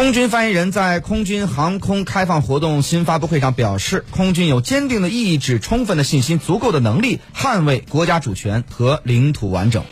空军发言人在空军航空开放活动新发布会上表示空军有坚定的意志充分的信心足够的能力捍卫国家主权和领土完整。